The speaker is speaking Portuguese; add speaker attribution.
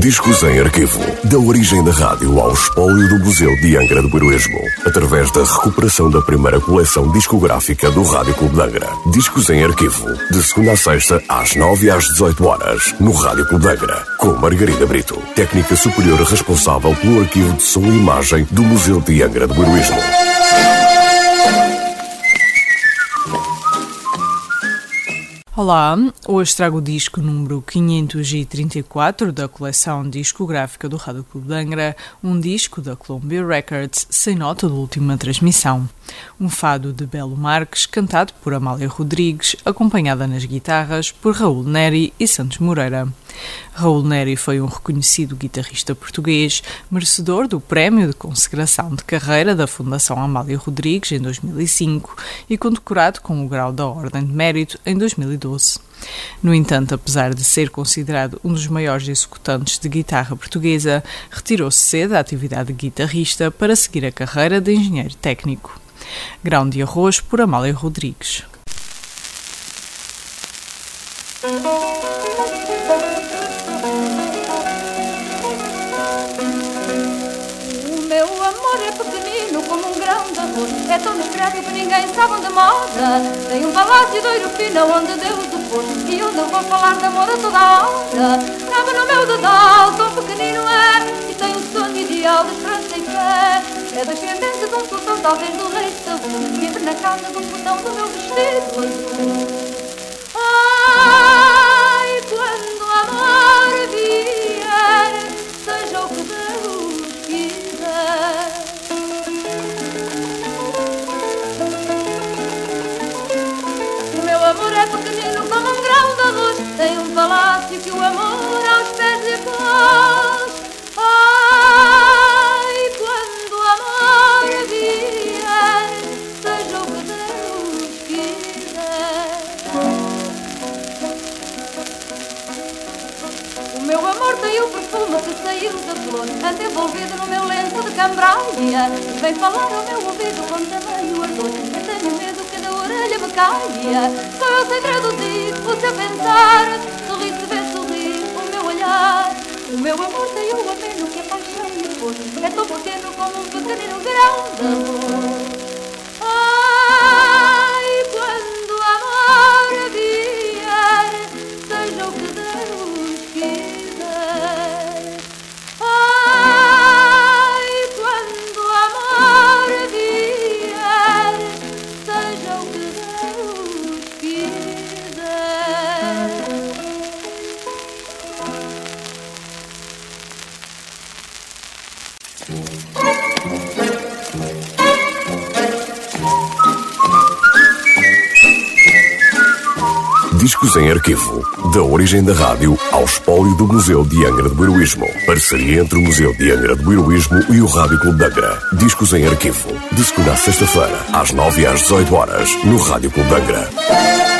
Speaker 1: Discos em arquivo. Da origem da rádio ao espólio do Museu de Angra do Heroísmo. Através da recuperação da primeira coleção discográfica do Rádio Clube de Angra. Discos em arquivo. De segunda a sexta, às nove e às dezoito horas. No Rádio Clube de Angra. Com Margarida Brito. Técnica superior responsável pelo arquivo de som e imagem do Museu de Angra do Heroísmo.
Speaker 2: Olá, hoje trago o disco número 534 da coleção discográfica do Rádio Clube de Angra, um disco da Columbia Records sem nota de última transmissão. Um fado de Belo Marques, cantado por Amália Rodrigues, acompanhada nas guitarras por Raul Neri e Santos Moreira. Raul Neri foi um reconhecido guitarrista português, merecedor do Prémio de Consagração de Carreira da Fundação Amália Rodrigues em 2005 e condecorado com o grau da Ordem de Mérito em 2012. No entanto, apesar de ser considerado um dos maiores executantes de guitarra portuguesa, retirou-se cedo da atividade de guitarrista para seguir a carreira de engenheiro técnico. Grão de arroz por Amália Rodrigues.
Speaker 3: É tão discreto que ninguém sabe onde mora. Tem um palácio de ouro fino onde Deus o pôs. E onde eu vou falar de amor a toda hora. Cabe no meu dedal, tão pequenino é E tem um sonho ideal de esperança e fé. É descendente de um sultão, talvez do rei Saúl Vive na casa do botão do meu vestido amor o perfume que saiu da flor Anda envolvido no meu lenço de cambraia Vem falar ao meu ouvido. Com tamanho ardor Eu tenho medo que da orelha me caia. Só eu sei traduzir o seu pensar. Sorri se vê sorrir o meu olhar. O meu amor o ameno que a paixão lhe pôs É tão pequeno como um pequenino grão de arroz
Speaker 1: Discos em arquivo. Da origem da rádio ao espólio do Museu de Angra do Heroísmo. Parceria entre o Museu de Angra do Heroísmo e o Rádio Clube de Angra. Discos em arquivo. De segunda a sexta-feira, às nove e às dezoito horas, no Rádio Clube de Angra.